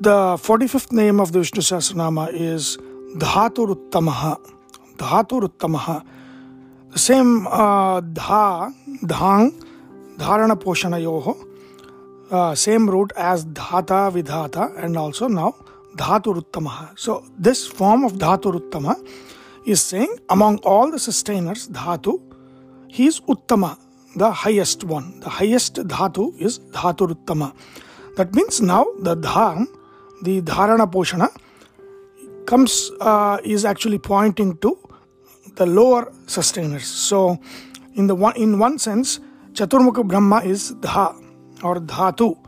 The 45th name of the Vishnu Sahasranama is Dhaturuttamaha. Dhaturuttamaha. The same uh, dha, dhang, dharana poshana yoho, uh, same root as dhata, vidhata, and also now dhaturuttamaha. So this form of dhaturuttama is saying among all the sustainers, dhatu, he is uttama, the highest one. The highest dhatu is dhaturuttama. That means now the dha, the dharana poshana, comes uh, is actually pointing to the lower sustainers. So, in the one in one sense, Chaturmukha Brahma is Dha or Dhatu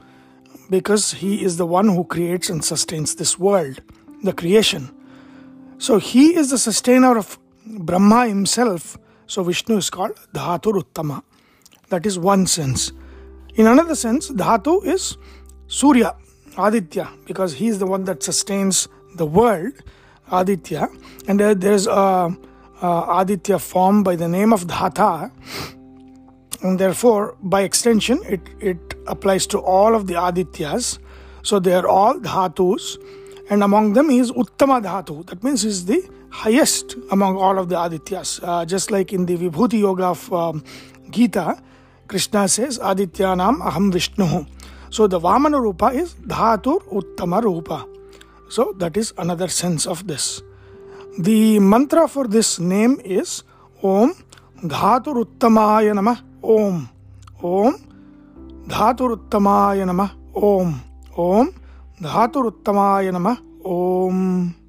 because he is the one who creates and sustains this world, the creation. So he is the sustainer of Brahma himself. So Vishnu is called Dhatu Uttama. That is one sense. In another sense, Dhatu is Surya, Aditya, because he is the one that sustains the world, Aditya. And there is a uh, Aditya form by the name of Dhata, and therefore, by extension, it, it applies to all of the Adityas. So they are all Dhatus, and among them is Uttama Dhatu. That means is the highest among all of the Adityas. Uh, just like in the Vibhuti Yoga of um, Gita, Krishna says, "Aditya Adityanam Aham Vishnu. So the Vamana Rupa is Dhatur Uttama Rupa. So that is another sense of this. The mantra for this name is Om Dhaturuttamaya Namah Om. Om Dhaturuttamaya Namah Om. Om Dhaturuttamaya Namah Om.